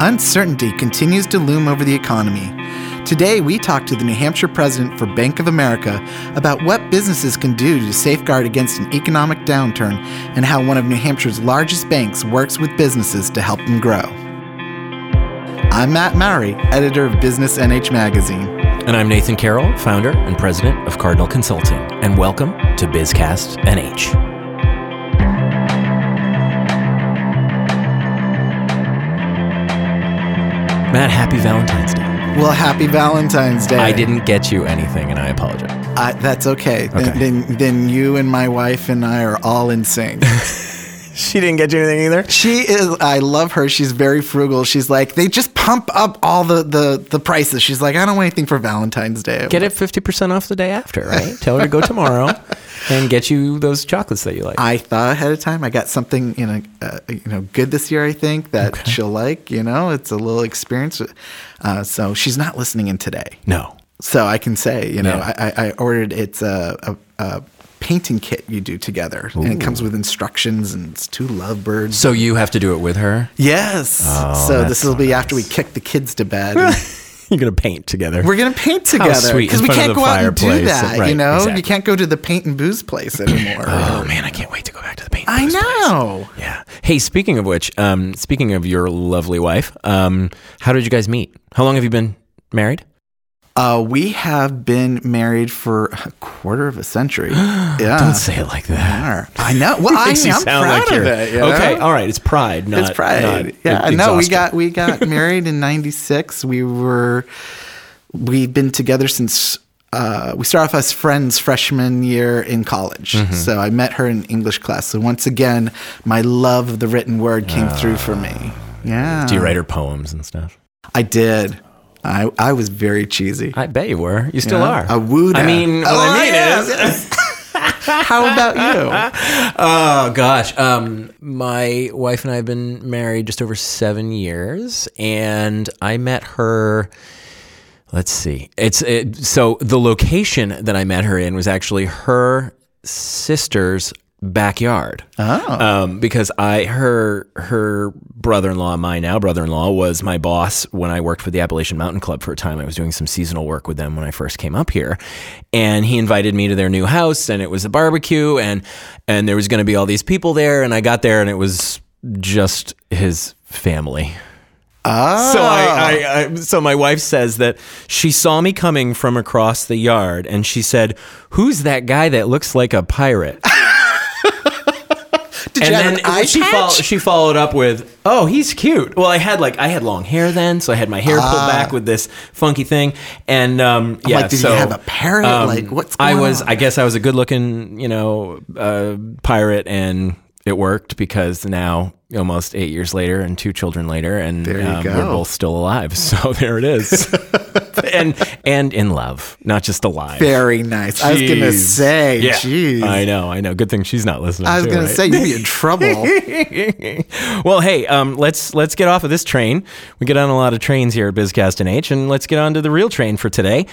Uncertainty continues to loom over the economy. Today, we talk to the New Hampshire president for Bank of America about what businesses can do to safeguard against an economic downturn and how one of New Hampshire's largest banks works with businesses to help them grow. I'm Matt Mowry, editor of Business NH Magazine. And I'm Nathan Carroll, founder and president of Cardinal Consulting. And welcome to BizCast NH. Matt, happy Valentine's Day. Well, happy Valentine's Day. I didn't get you anything, and I apologize. That's okay. Okay. Then, then, then you and my wife and I are all in sync. She didn't get you anything either? She is. I love her. She's very frugal. She's like they just pump up all the the the prices. She's like I don't want anything for Valentine's Day. Get it 50% off the day after, right? Tell her to go tomorrow and get you those chocolates that you like. I thought ahead of time. I got something you know uh, you know good this year. I think that Okay. she'll like. You know, it's a little experience. Uh, so she's not listening in today. no. So I can say you know Yeah. I, I I ordered it's a. a, a painting kit you do together and it comes with instructions and it's two lovebirds So you have to do it with her? yes Oh, so this will so be after we kick the kids to bed You're going to paint together. We're gonna paint together sweet, because we can't go out and do that. you Right, know, exactly. you can't go to the paint and booze place anymore. Oh man, I can't wait to go back to the paint. I booth place. know. Yeah. Hey, speaking of which, um, speaking of your lovely wife, um, how did you guys meet? How long have you been married? Uh, we have been married for a quarter of a century. yeah, Don't say it like that. I know. Well, I, am proud like of it. you know? Okay, all right. It's pride, not it's pride. yeah, e- no, we got we got married in '96. We were we've been together since. Uh, we started off as friends freshman year in college. Mm-hmm. So I met her in English class. So once again, my love of the written word came through for me. Yeah. Ah. Do you write her poems and stuff? I did. I I was very cheesy. I bet you were. You still Yeah. are. I wooed I mean, what Oh, I mean yeah, is, yes. How about you? oh gosh, um, my wife and I have been married just over seven years, and I met her. Let's see. It's it, so the location that I met her in was actually her sister's backyard. Oh. Um, because I her her brother-in-law, my now brother-in-law, was my boss when I worked for the Appalachian Mountain Club for a time. I was doing some seasonal work with them when I first came up here, and he invited me to their new house, and it was a barbecue, and and there was going to be all these people there, and I got there, and it was just his family. Oh. So I, I, I so my wife says that she saw me coming from across the yard, and she said, "Who's that guy that looks like a pirate?" Did and then she, patch? fol- she followed up with, "Oh, he's cute." Well, I had like I had long hair then, so I had my hair pulled back with this funky thing, and um, yeah. Ah. like, did you have a parrot? um, Like, what's I was. on? I guess I was a good-looking, you know, uh, pirate, and it worked because now. Almost eight years later, and two children later, and um, we're both still alive. So there it is, and and in love, not just alive. Very nice. I was gonna say, yeah, jeez. I know, I know. Good thing she's not listening. I was too, gonna right? say you'd be in trouble. well, hey, um, let's let's get off of this train. We get on a lot of trains here at BizCast NH, and let's get on to the real train for today.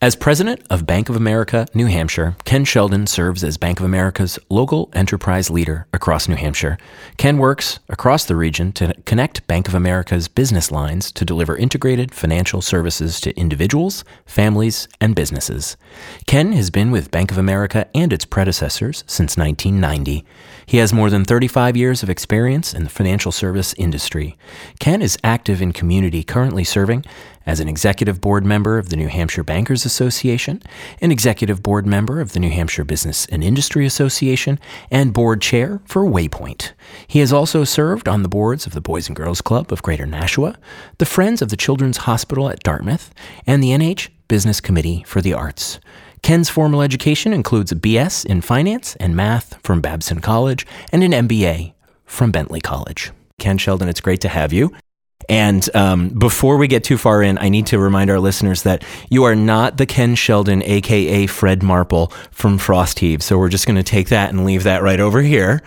As president of Bank of America, New Hampshire, Ken Sheldon serves as Bank of America's local enterprise leader across New Hampshire. Ken works across the region to connect Bank of America's business lines to deliver integrated financial services to individuals, families, and businesses. Ken has been with Bank of America and its predecessors since 1990. He has more than 35 years of experience in the financial service industry. Ken is active in community, currently serving as an executive board member of the New Hampshire Bankers Association, an executive board member of the New Hampshire Business and Industry Association, and board chair for Waypoint. He has also served on the boards of the Boys and Girls Club of Greater Nashua, the Friends of the Children's Hospital at Dartmouth, and the NH Business Committee for the Arts. Ken's formal education includes a BS in finance and math from Babson College and an MBA from Bentley College. Ken Sheldon, it's great to have you. And um, before we get too far in, I need to remind our listeners that you are not the Ken Sheldon, aka Fred Marple from Frost Heave. So we're just going to take that and leave that right over here.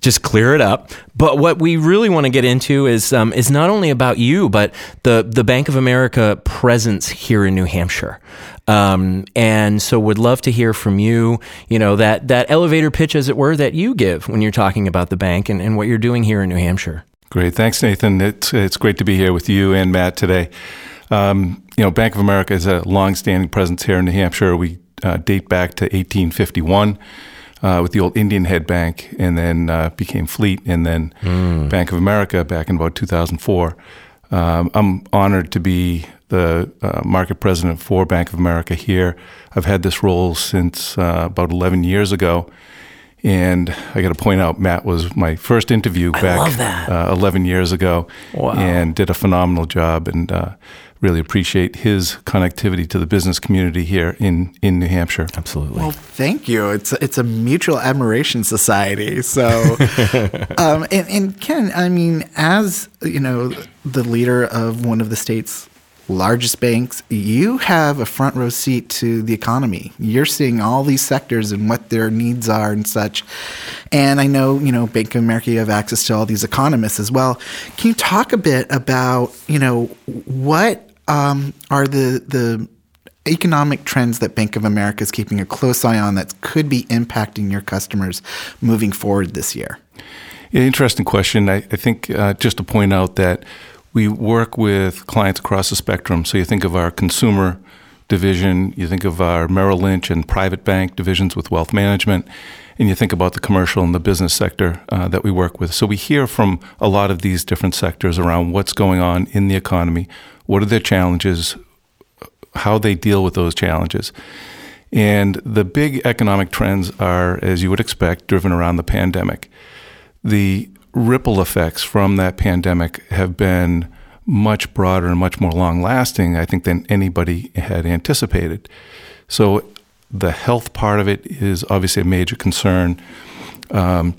Just clear it up. But what we really want to get into is um, is not only about you, but the the Bank of America presence here in New Hampshire. Um, and so would love to hear from you, you know, that, that elevator pitch, as it were, that you give when you're talking about the bank and, and what you're doing here in New Hampshire. Great. Thanks, Nathan. It's, it's great to be here with you and Matt today. Um, you know, Bank of America is a long-standing presence here in New Hampshire. We uh, date back to 1851 uh, with the old Indian Head Bank, and then uh, became Fleet, and then mm. Bank of America back in about 2004. Um, I'm honored to be the uh, market president for Bank of America here. I've had this role since uh, about 11 years ago. And I got to point out, Matt was my first interview back uh, 11 years ago wow. and did a phenomenal job. And uh, really appreciate his connectivity to the business community here in, in New Hampshire. Absolutely. Well, thank you. It's a, it's a mutual admiration society. So, um, and, and Ken, I mean, as you know, the leader of one of the state's largest banks, you have a front row seat to the economy. You're seeing all these sectors and what their needs are and such. And I know, you know, Bank of America, you have access to all these economists as well. Can you talk a bit about, you know, what um, are the the economic trends that Bank of America is keeping a close eye on that could be impacting your customers moving forward this year? Interesting question. I, I think uh, just to point out that we work with clients across the spectrum. So you think of our consumer division, you think of our Merrill Lynch and private bank divisions with wealth management, and you think about the commercial and the business sector uh, that we work with. So we hear from a lot of these different sectors around what's going on in the economy, what are their challenges, how they deal with those challenges. And the big economic trends are, as you would expect, driven around the pandemic. The ripple effects from that pandemic have been much broader and much more long lasting, I think, than anybody had anticipated. So the health part of it is obviously a major concern. Um,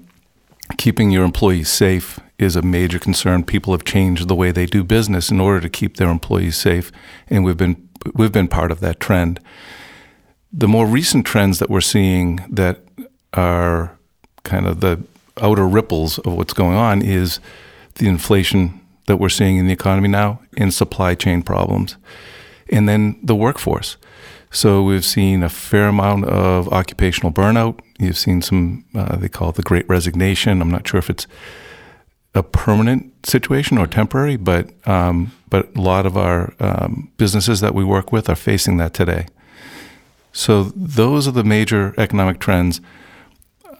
keeping your employees safe is a major concern. People have changed the way they do business in order to keep their employees safe, and we've been we've been part of that trend. The more recent trends that we're seeing that are kind of the outer ripples of what's going on is the inflation that we're seeing in the economy now in supply chain problems, and then the workforce. So we've seen a fair amount of occupational burnout. You've seen some, uh, they call it the great resignation. I'm not sure if it's a permanent situation or temporary, but, um, but a lot of our um, businesses that we work with are facing that today. So those are the major economic trends.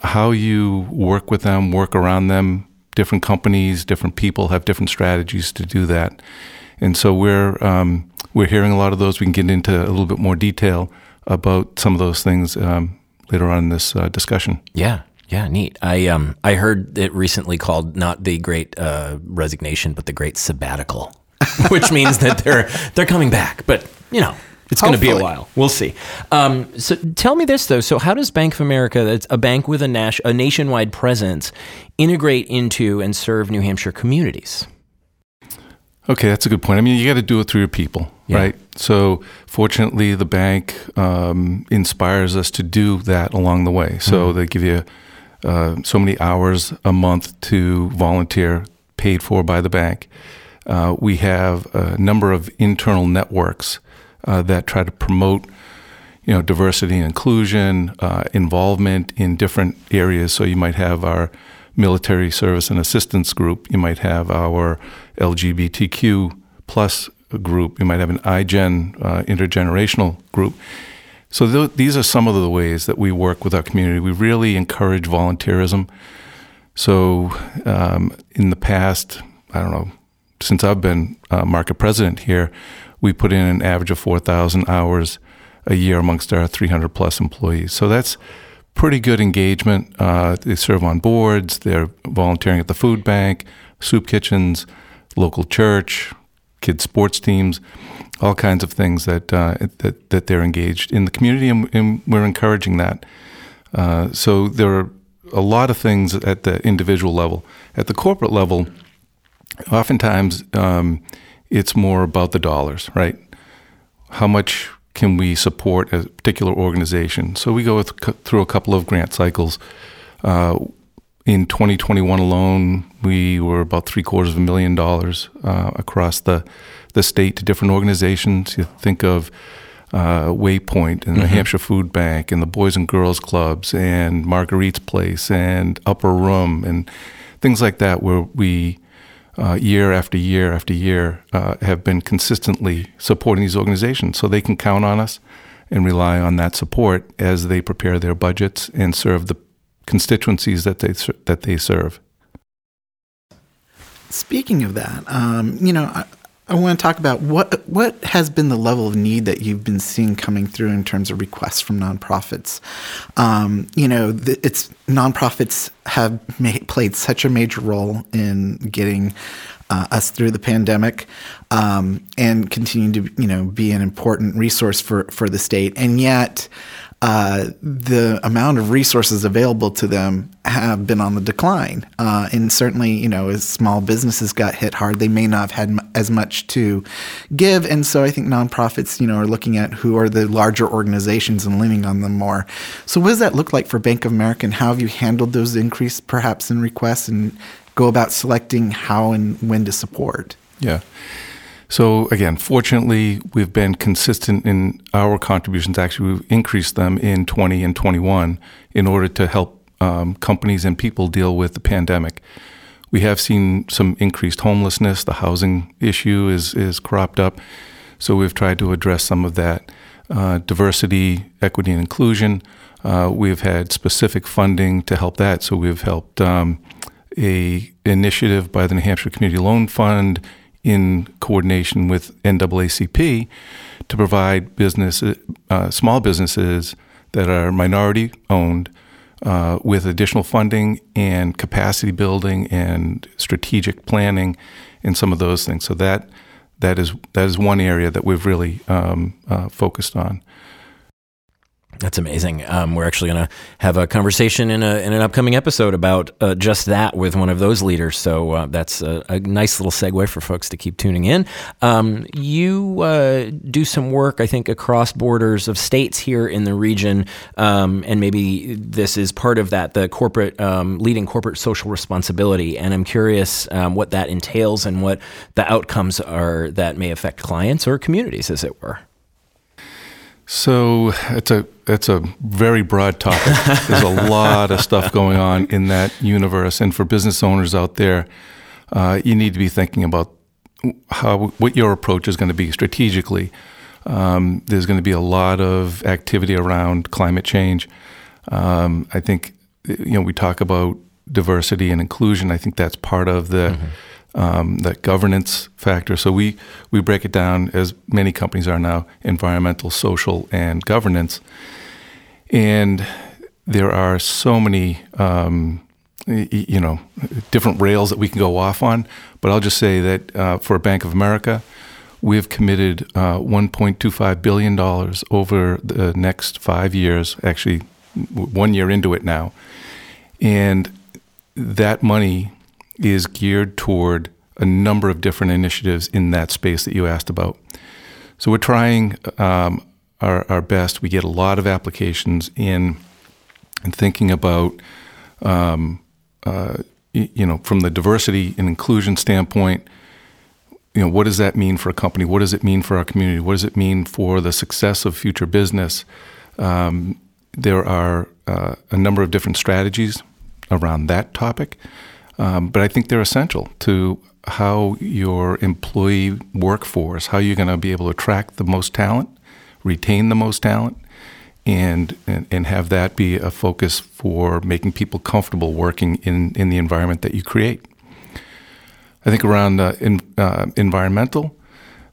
How you work with them, work around them, different companies, different people have different strategies to do that. And so we're, um, we're hearing a lot of those. We can get into a little bit more detail about some of those things um, later on in this uh, discussion. Yeah. Yeah, neat. I um I heard it recently called not the great uh, resignation, but the great sabbatical, which means that they're they're coming back. But you know, it's going to be a while. We'll see. Um, so tell me this though. So how does Bank of America, that's a bank with a, nas- a nationwide presence, integrate into and serve New Hampshire communities? Okay, that's a good point. I mean, you got to do it through your people, yeah. right? So, fortunately, the bank um, inspires us to do that along the way. So, mm-hmm. they give you uh, so many hours a month to volunteer, paid for by the bank. Uh, we have a number of internal networks uh, that try to promote, you know, diversity and inclusion, uh, involvement in different areas. So, you might have our military service and assistance group. You might have our LGBTQ plus group. You might have an iGen uh, intergenerational group. So th- these are some of the ways that we work with our community. We really encourage volunteerism. So um, in the past, I don't know, since I've been uh, market president here, we put in an average of 4,000 hours a year amongst our 300 plus employees. So that's pretty good engagement. Uh, they serve on boards, they're volunteering at the food bank, soup kitchens, local church, kids' sports teams, all kinds of things that, uh, that, that they're engaged in the community, and, and we're encouraging that. Uh, so there are a lot of things at the individual level. At the corporate level, oftentimes um, it's more about the dollars, right? How much can we support a particular organization? So we go with, through a couple of grant cycles. Uh, in 2021 alone, we were about three quarters of a million dollars uh, across the the state to different organizations. You think of uh, Waypoint and the mm-hmm. Hampshire Food Bank and the Boys and Girls Clubs and Marguerite's Place and Upper Room and things like that, where we uh, year after year after year, uh, have been consistently supporting these organizations. So they can count on us and rely on that support as they prepare their budgets and serve the constituencies that they that they serve. Speaking of that, um, you know, I want to talk about what what has been the level of need that you've been seeing coming through in terms of requests from nonprofits. Um, you know, the, it's nonprofits have played such a major role in getting uh, us through the pandemic um, and continue to you know be an important resource for for the state, and yet uh, the amount of resources available to them have been on the decline. Uh, and certainly, you know, as small businesses got hit hard, they may not have had m- as much to give. And so I think nonprofits, you know, are looking at who are the larger organizations and leaning on them more. So what does that look like for Bank of America and how have you handled those increase perhaps in requests and go about selecting how and when to support? Yeah. So again, fortunately, we've been consistent in our contributions. Actually, we've increased them in 20 and 21 in order to help um, companies and people deal with the pandemic. We have seen some increased homelessness. The housing issue is is cropped up, so we've tried to address some of that. Uh, diversity, equity, and inclusion. Uh, we've had specific funding to help that. So we've helped um, a initiative by the New Hampshire Community Loan Fund in coordination with NAACP to provide business, uh, small businesses that are minority owned uh, with additional funding and capacity building and strategic planning and some of those things. So that that is that is one area that we've really um, uh, focused on. That's amazing. Um, we're actually going to have a conversation in, a, in an upcoming episode about uh, just that with one of those leaders. So uh, that's a, a, nice little segue for folks to keep tuning in. Um, you uh, do some work, I think, across borders of states here in the region, um, and maybe this is part of that the corporate um, leading corporate social responsibility. And I'm curious um, what that entails and what the outcomes are that may affect clients or communities, as it were. So it's a it's a very broad topic. There's a lot of stuff going on in that universe, and for business owners out there, uh, you need to be thinking about how what your approach is going to be strategically. Um, there's going to be a lot of activity around climate change. Um, I think you know we talk about diversity and inclusion. I think that's part of the mm-hmm um, that governance factor. So we we break it down as many companies are now: environmental, social, and governance. And there are so many, um, you know, different rails that we can go off on. But I'll just say that uh, for Bank of America, we have committed uh, 1.25 billion dollars over the next five years. Actually, one year into it now, and that money is geared toward a number of different initiatives in that space that you asked about. So we're trying um, our, our best. We get a lot of applications in and thinking about, um, uh, you know, from the diversity and inclusion standpoint, you know, what does that mean for a company? What does it mean for our community? What does it mean for the success of future business? Um, there are uh, a number of different strategies around that topic. Um, but I think they're essential to how your employee workforce, how you're going to be able to attract the most talent, retain the most talent, and, and, and have that be a focus for making people comfortable working in, in the environment that you create. I think around uh, in, uh, environmental,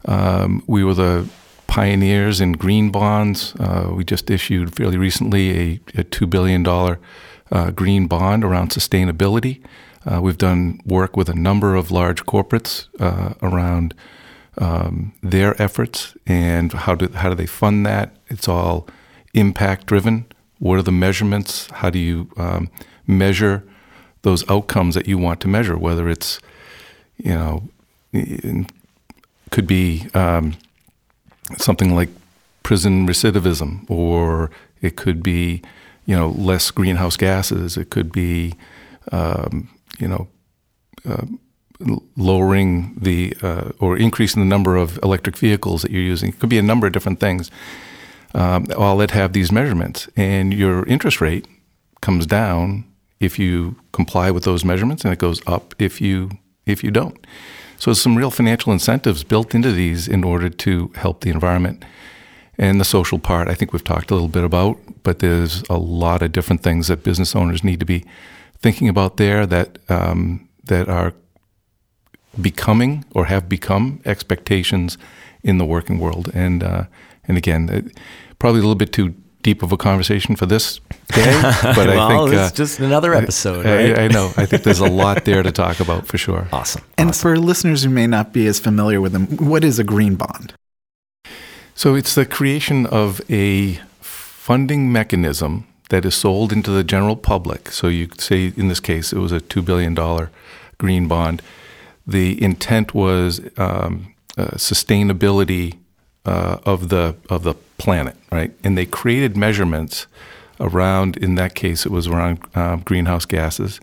um, we were the pioneers in green bonds. Uh, we just issued fairly recently a, a $2 billion uh, green bond around sustainability. Uh, we've done work with a number of large corporates uh, around um, their efforts and how do how do they fund that? It's all impact driven. What are the measurements? How do you um, measure those outcomes that you want to measure? Whether it's you know could be um, something like prison recidivism, or it could be you know less greenhouse gases. It could be um, you know, uh, lowering the uh, or increasing the number of electric vehicles that you're using. It could be a number of different things. Um, all that have these measurements, and your interest rate comes down if you comply with those measurements, and it goes up if you if you don't. So there's some real financial incentives built into these in order to help the environment. And the social part, I think we've talked a little bit about, but there's a lot of different things that business owners need to be thinking about there that um, that are becoming or have become expectations in the working world. And uh, and again, it, probably a little bit too deep of a conversation for this day, but well, I think it's just another episode. I, right? I, I know. I think there's a lot there to talk about for sure. awesome. And awesome. for listeners who may not be as familiar with them, what is a green bond? So it's the creation of a funding mechanism that is sold into the general public. So you say in this case it was a two billion dollar green bond. The intent was um, uh, sustainability uh, of the of the planet, right? And they created measurements around. In that case, it was around um, greenhouse gases,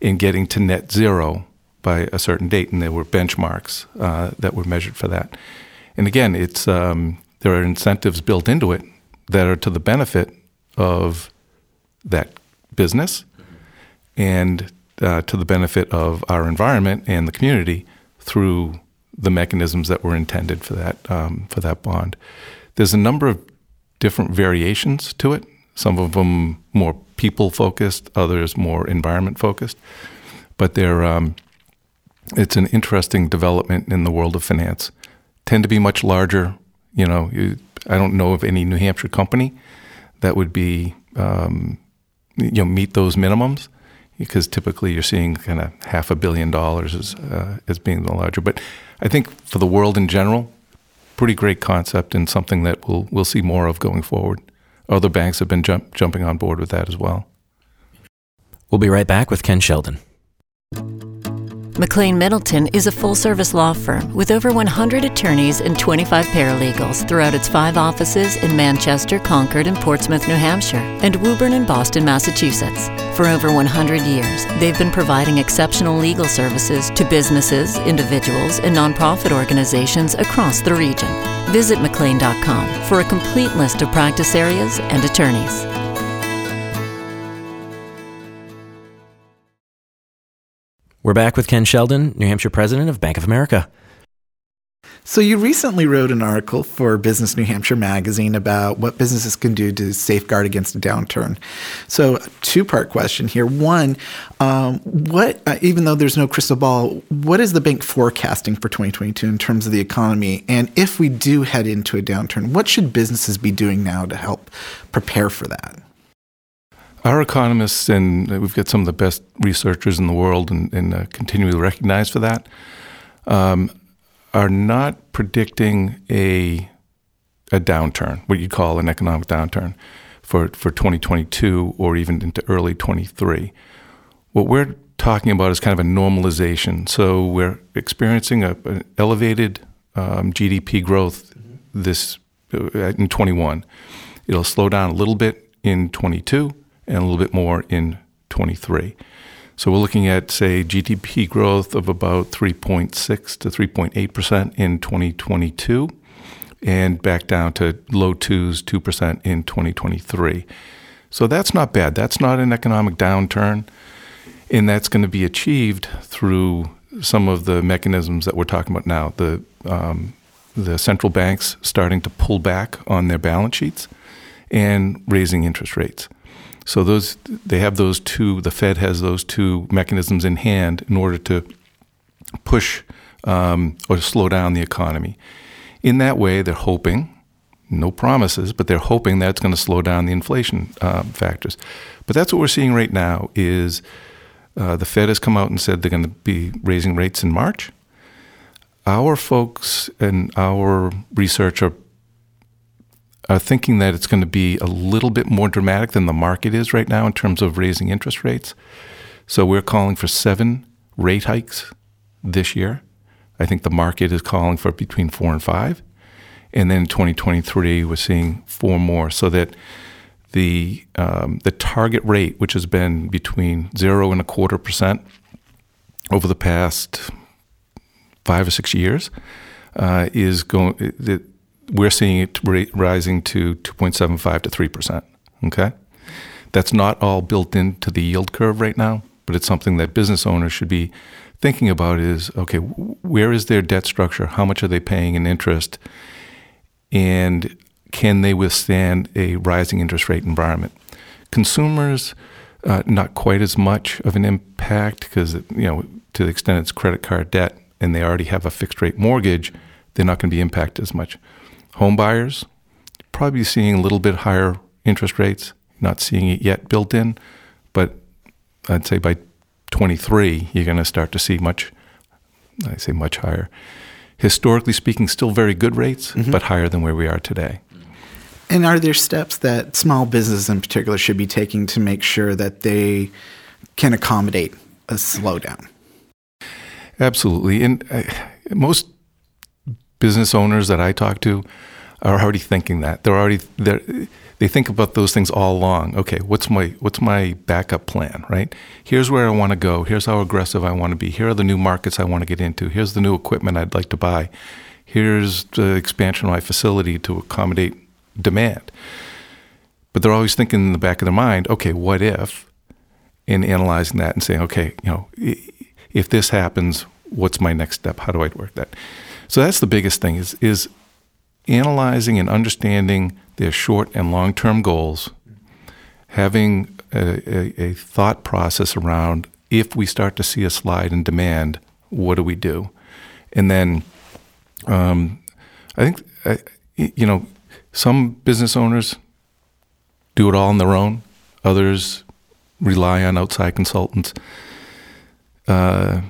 in getting to net zero by a certain date, and there were benchmarks uh, that were measured for that. And again, it's um, there are incentives built into it that are to the benefit of that business and uh, to the benefit of our environment and the community through the mechanisms that were intended for that um, for that bond. There's a number of different variations to it. Some of them more people focused, others more environment focused. But they're um, it's an interesting development in the world of finance. Tend to be much larger. You know, you, I don't know of any New Hampshire company that would be um, you know meet those minimums because typically you're seeing kind of half a billion dollars as uh, as being the larger. But I think for the world in general, pretty great concept and something that we'll we'll see more of going forward. Other banks have been jump, jumping on board with that as well. We'll be right back with Ken Sheldon. McLane Middleton is a full service law firm with over 100 attorneys and 25 paralegals throughout its five offices in Manchester, Concord, and Portsmouth, New Hampshire, and Woburn and Boston, Massachusetts. For over 100 years, they've been providing exceptional legal services to businesses, individuals, and nonprofit organizations across the region. Visit McLane.com for a complete list of practice areas and attorneys. We're back with Ken Sheldon, New Hampshire president of Bank of America. So, you recently wrote an article for Business New Hampshire magazine about what businesses can do to safeguard against a downturn. So, two part question here. One, um, what, uh, even though there's no crystal ball, what is the bank forecasting for 2022 in terms of the economy? And if we do head into a downturn, what should businesses be doing now to help prepare for that? Our economists, and we've got some of the best researchers in the world and, and uh, continually recognized for that, um, are not predicting a, a downturn, what you'd call an economic downturn, for, for 2022 or even into early 23. What we're talking about is kind of a normalization. So we're experiencing a, an elevated um, GDP growth this uh, in 21. It'll slow down a little bit in 22 and a little bit more in 23. So we're looking at, say, GDP growth of about 3.6 to 3.8 percent in 2022, and back down to low twos, two percent in 2023. So that's not bad. That's not an economic downturn, and that's going to be achieved through some of the mechanisms that we're talking about now. The um, the central banks starting to pull back on their balance sheets and raising interest rates. So those they have those two. The Fed has those two mechanisms in hand in order to push um, or slow down the economy. In that way, they're hoping, no promises, but they're hoping that's going to slow down the inflation uh, factors. But that's what we're seeing right now. Is uh, the Fed has come out and said they're going to be raising rates in March. Our folks and our research are are thinking that it's going to be a little bit more dramatic than the market is right now in terms of raising interest rates. So we're calling for seven rate hikes this year. I think the market is calling for between four and five. And then in 2023, we're seeing four more. So that the um, the target rate, which has been between zero and a quarter percent over the past five or six years, uh, is going. It, we're seeing it rising to 2.75 to 3%. Okay? That's not all built into the yield curve right now, but it's something that business owners should be thinking about is okay, where is their debt structure? How much are they paying in interest? And can they withstand a rising interest rate environment? Consumers, uh, not quite as much of an impact because, you know, to the extent it's credit card debt and they already have a fixed rate mortgage, they're not going to be impacted as much. Home buyers, probably seeing a little bit higher interest rates, not seeing it yet built in, but I'd say by 23, you're going to start to see much, I say much higher. Historically speaking, still very good rates, mm-hmm. but higher than where we are today. And are there steps that small businesses in particular should be taking to make sure that they can accommodate a slowdown? Absolutely. And uh, most business owners that I talk to are already thinking that. They're already they're, they think about those things all along. Okay, what's my what's my backup plan, right? Here's where I want to go. Here's how aggressive I want to be. Here are the new markets I want to get into. Here's the new equipment I'd like to buy. Here's the expansion of my facility to accommodate demand. But they're always thinking in the back of their mind, okay, what if? In analyzing that and saying, okay, you know, if this happens, what's my next step? How do I work that? So that's the biggest thing is is analyzing and understanding their short and long term goals, having a, a, a, thought process around if we start to see a slide in demand, what do we do? And then um, I think, uh, you know, some business owners do it all on their own, others rely on outside consultants. Uh,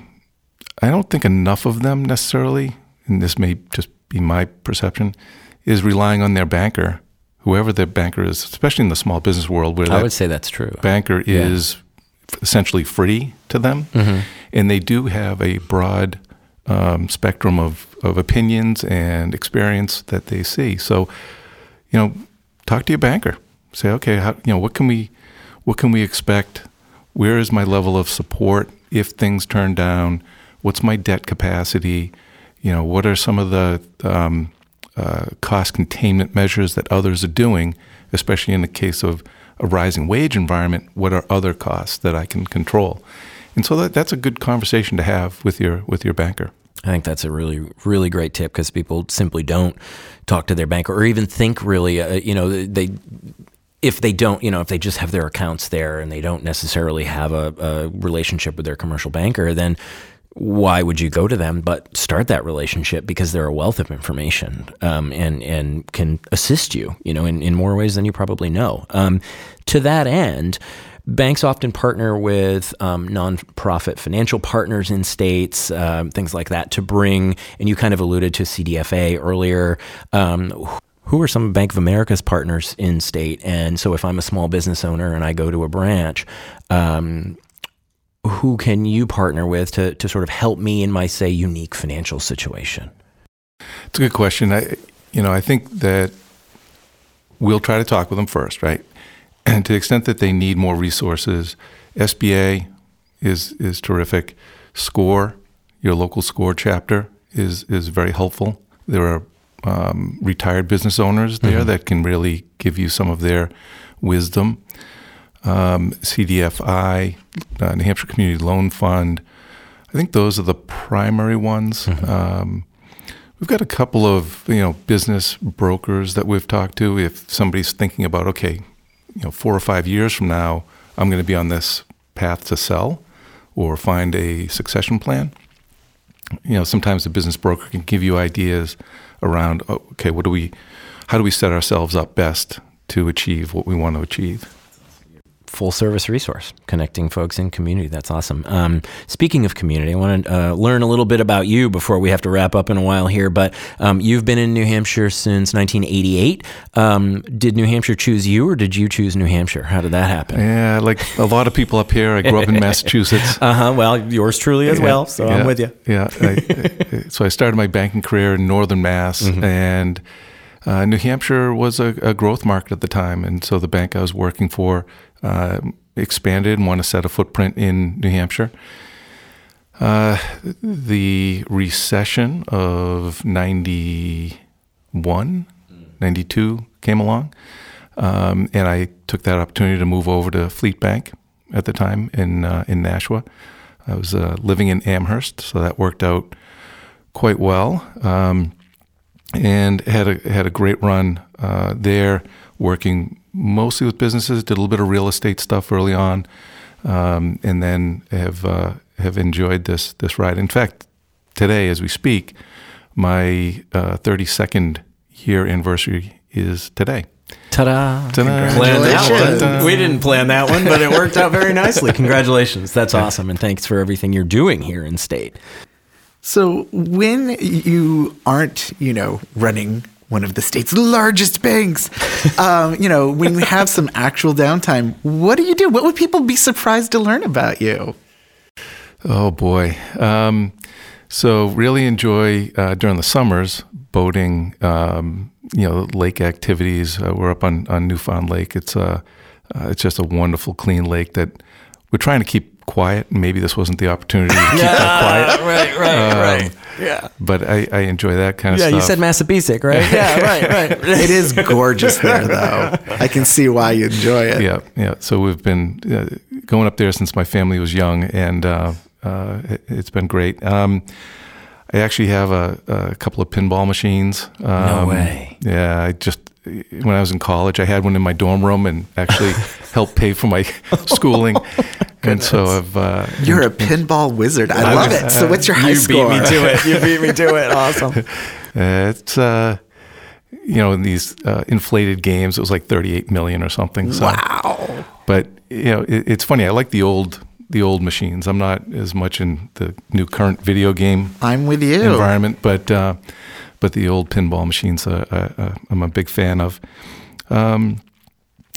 I don't think enough of them necessarily, and this may just be my perception, is relying on their banker, whoever their banker is, especially in the small business world, where I would say that's true. Banker yeah. is essentially free to them, mm-hmm. and they do have a broad um, spectrum of, of opinions and experience that they see. So, you know, talk to your banker. Say, okay, how, you know, what can we, what can we expect? Where is my level of support if things turn down? What's my debt capacity? You know, what are some of the um, uh, cost containment measures that others are doing, especially in the case of a rising wage environment, what are other costs that I can control? And so that, that's a good conversation to have with your with your banker. I think that's a really really great tip because people simply don't talk to their banker or even think really. Uh, you know, they if they don't, you know, if they just have their accounts there and they don't necessarily have a, a relationship with their commercial banker, then why would you go to them but start that relationship because they're a wealth of information um, and and can assist you you know in, in more ways than you probably know um, to that end banks often partner with um, nonprofit financial partners in states um, things like that to bring and you kind of alluded to CDFA earlier um, who are some of Bank of America's partners in state? And so, if I'm a small business owner and I go to a branch, um, who can you partner with to, to sort of help me in my say unique financial situation? It's a good question. I, you know, I think that we'll try to talk with them first, right? And to the extent that they need more resources, SBA is is terrific. SCORE, your local SCORE chapter, is is very helpful. There are um, retired business owners there mm-hmm. that can really give you some of their wisdom um, CDFI, uh, New Hampshire Community Loan Fund. I think those are the primary ones. Mm-hmm. Um, we've got a couple of you know business brokers that we've talked to. If somebody's thinking about okay, you know, four or five years from now, I'm going to be on this path to sell or find a succession plan. You know, sometimes the business broker can give you ideas around okay, what do we, how do we set ourselves up best to achieve what we want to achieve full service resource connecting folks in community. That's awesome. Um, speaking of community, I want to uh, learn a little bit about you before we have to wrap up in a while here. But um, you've been in New Hampshire since 1988. Um, did New Hampshire choose you, or did you choose New Hampshire? How did that happen? Yeah, like a lot of people up here, I grew up in Massachusetts. uh huh. Well, yours truly as yeah, well. So yeah, I'm with you. Yeah. I, so I started my banking career in Northern Mass, mm-hmm. and uh, New Hampshire was a, a, growth market at the time, and so the bank I was working for uh, expanded and wanted to set a footprint in New Hampshire. Uh, the recession of 91, 92 came along, um, and I took that opportunity to move over to Fleet Bank at the time in uh, in Nashua. I was uh, living in Amherst, so that worked out quite well, um, and had a had a great run uh, there, working mostly with businesses. Did a little bit of real estate stuff early on, um, and then have uh, have enjoyed this this ride. In fact, today as we speak, my thirty second year anniversary is today. Ta-da! Ta-da. Planned that Congratulations. We didn't plan that one, but it worked out very nicely. Congratulations. That's awesome. And thanks for everything you're doing here in state. So when you aren't, you know, running one of the state's largest banks, um, you know, when you have some actual downtime, what do you do? What would people be surprised to learn about you? Oh boy. Um, so really enjoy uh, during the summers boating. Um, you know, lake activities. Uh, we're up on, on Newfound Lake. It's uh, uh, it's just a wonderful, clean lake that we're trying to keep quiet. Maybe this wasn't the opportunity to keep that quiet. right, right, right. Yeah. But I, I enjoy that kind of Yeah, stuff. you said Massabesic, right? yeah, right, right. It is gorgeous there, though. I can see why you enjoy it. yeah, yeah. So we've been uh, going up there since my family was young, and uh, uh, it, it's been great. Um, I actually have a, a couple of pinball machines. Um, way. Yeah, I just when I was in college, I had one in my dorm room, and actually helped pay for my schooling. and so I've uh, You're a pinball wizard. I love it. So what's your high you score? beat me to it. You beat me to it. Awesome. Uh, it's uh, you know in these uh, inflated games, it was like 38 million or something. So, Wow. But you know, it, it's funny. I like the old the old machines. I'm not as much in the new current video game I'm with you. environment, but uh, but the old pinball machines, uh, uh, I'm a big fan of. Um,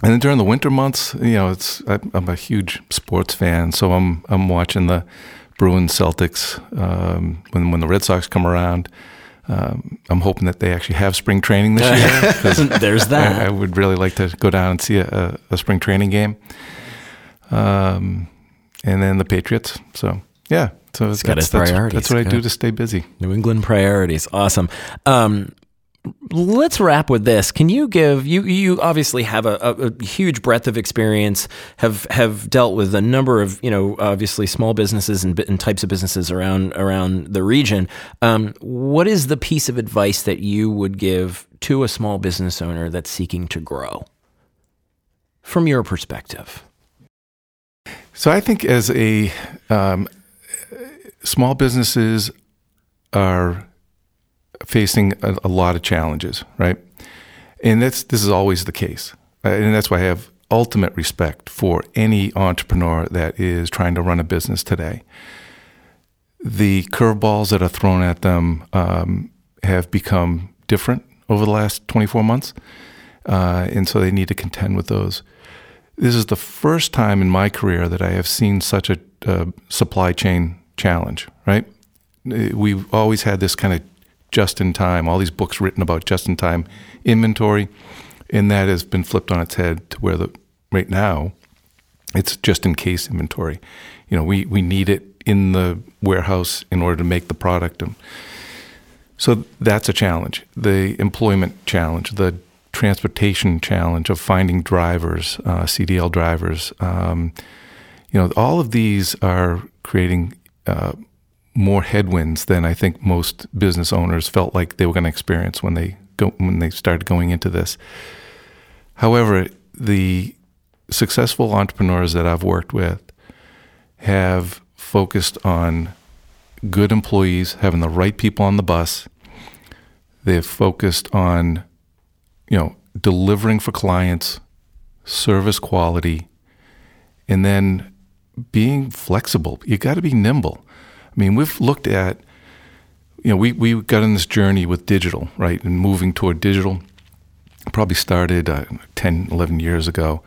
and then during the winter months, you know, it's I, I'm a huge sports fan, so I'm I'm watching the Bruins Celtics um, when when the Red Sox come around. Um, I'm hoping that they actually have spring training this year. There's I, that. I would really like to go down and see a, a, a spring training game. Um, and then the Patriots. So yeah, so got that's, his that's, priorities. that's what I do to stay busy. New England priorities. Awesome. Um, let's wrap with this. Can you give you you obviously have a, a, a huge breadth of experience, have have dealt with a number of you know obviously small businesses and, and types of businesses around around the region. Um, what is the piece of advice that you would give to a small business owner that's seeking to grow, from your perspective? So I think as a um, small businesses are facing a, a lot of challenges, right? And that's this is always the case, Uh, and that's why I have ultimate respect for any entrepreneur that is trying to run a business today. The curveballs that are thrown at them um, have become different over the last 24 months, uh, and so they need to contend with those this is the first time in my career that I have seen such a uh, supply chain challenge, right? Uh, We've always had this kind of just in time, all these books written about just in time inventory, and that has been flipped on its head to where the right now it's just in case inventory. You know, we, we need it in the warehouse in order to make the product. And so that's a challenge. The employment challenge, the transportation challenge of finding drivers, uh, CDL drivers. Um, you know, all of these are creating uh, more headwinds than I think most business owners felt like they were going to experience when they go when they started going into this. However, the successful entrepreneurs that I've worked with have focused on good employees, having the right people on the bus. They've focused on, you know, delivering for clients, service quality, and then being flexible. You got to be nimble. I mean, we've looked at, you know, we, we got on this journey with digital, right, and moving toward digital. Probably started uh, 10, 11 years ago.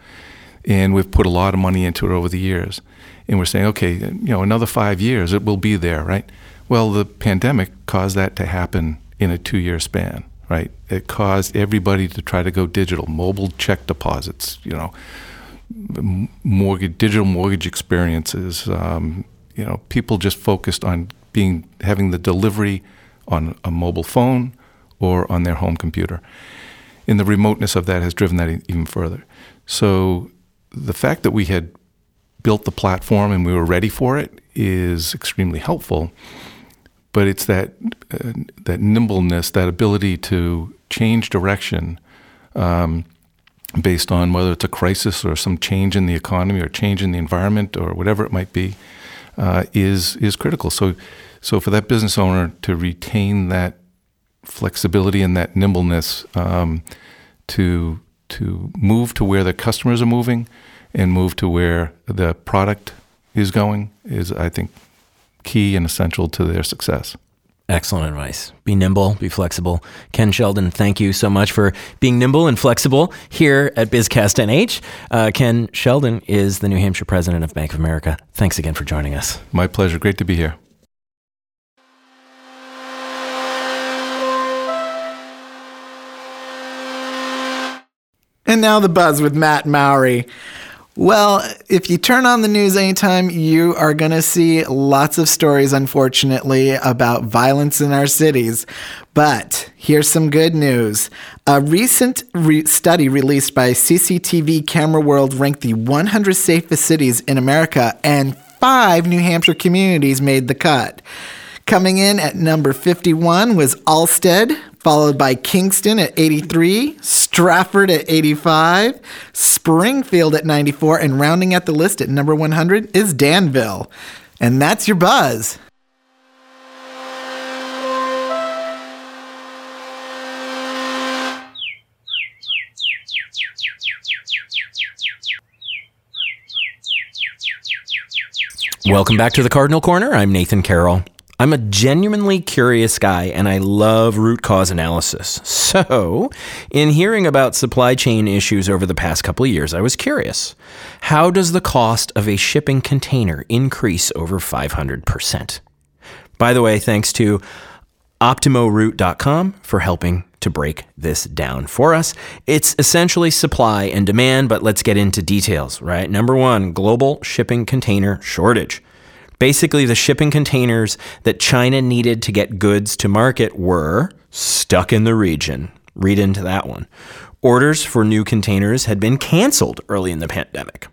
And we've put a lot of money into it over the years. And we're saying, okay, you know, another five years, it will be there, right? Well, the pandemic caused that to happen in a two year span, right? It caused everybody to try to go digital, mobile check deposits, you know, mortgage, digital mortgage experiences. Um, you know, people just focused on being having the delivery on a mobile phone or on their home computer. And the remoteness of that has driven that even further. So the fact that we had built the platform and we were ready for it is extremely helpful. But it's that uh, that nimbleness, that ability to change direction um, based on whether it's a crisis or some change in the economy or change in the environment or whatever it might be, uh, is is critical. So, so for that business owner to retain that flexibility and that nimbleness um, to to move to where the customers are moving and move to where the product is going is, I think, key and essential to their success. Excellent advice. Be nimble, be flexible. Ken Sheldon, thank you so much for being nimble and flexible here at BizCast NH. Uh, Ken Sheldon is the New Hampshire president of Bank of America. Thanks again for joining us. My pleasure. Great to be here. And now the buzz with Matt Mowry. Well, if you turn on the news anytime, you are going to see lots of stories, unfortunately, about violence in our cities. But here's some good news. A recent re- study released by CCTV Camera World ranked the 100 safest cities in America, and five New Hampshire communities made the cut. Coming in at number 51 was Alstead, followed by Kingston at 83, Stratford at 85, Springfield at 94, and rounding out the list at number 100 is Danville. And that's your buzz. Welcome back to the Cardinal Corner. I'm Nathan Carroll. I'm a genuinely curious guy and I love root cause analysis. So, in hearing about supply chain issues over the past couple of years, I was curious. How does the cost of a shipping container increase over 500%? By the way, thanks to OptimoRoute.com for helping to break this down for us. It's essentially supply and demand, but let's get into details, right? Number one, global shipping container shortage. Basically, the shipping containers that China needed to get goods to market were stuck in the region. Read into that one. Orders for new containers had been canceled early in the pandemic.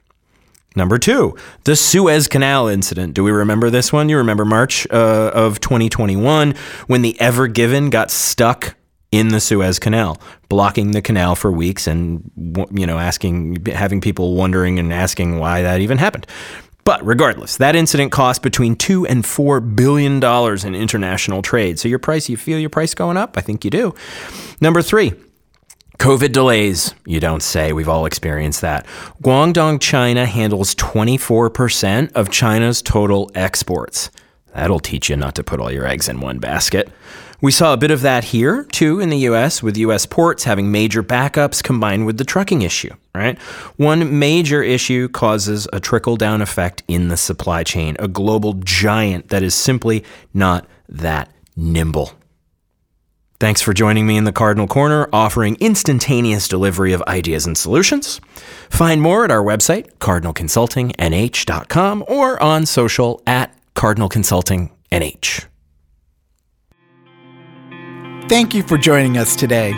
Number two, the Suez Canal incident. Do we remember this one? You remember March uh, of 2021 when the Ever Given got stuck in the Suez Canal, blocking the canal for weeks and you know asking having people wondering and asking why that even happened. But regardless, that incident cost between two and four billion dollars in international trade. So your price, you feel your price going up? I think you do. Number three, COVID delays. You don't say. We've all experienced that. Guangdong, China handles 24% of China's total exports. That'll teach you not to put all your eggs in one basket. We saw a bit of that here, too, in the US, with US ports having major backups combined with the trucking issue, right? One major issue causes a trickle down effect in the supply chain, a global giant that is simply not that nimble. Thanks for joining me in the Cardinal Corner, offering instantaneous delivery of ideas and solutions. Find more at our website, cardinalconsultingnh.com, or on social at Cardinal Consulting NH. Thank you for joining us today.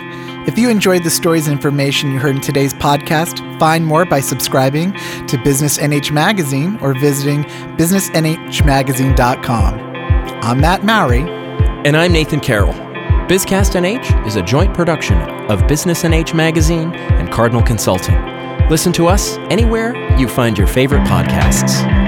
If you enjoyed the stories and information you heard in today's podcast, find more by subscribing to Business NH Magazine or visiting businessnhmagazine.com. I'm Matt Mowry. And I'm Nathan Carroll. BizCast NH is a joint production of Business NH Magazine and Cardinal Consulting. Listen to us anywhere you find your favorite podcasts.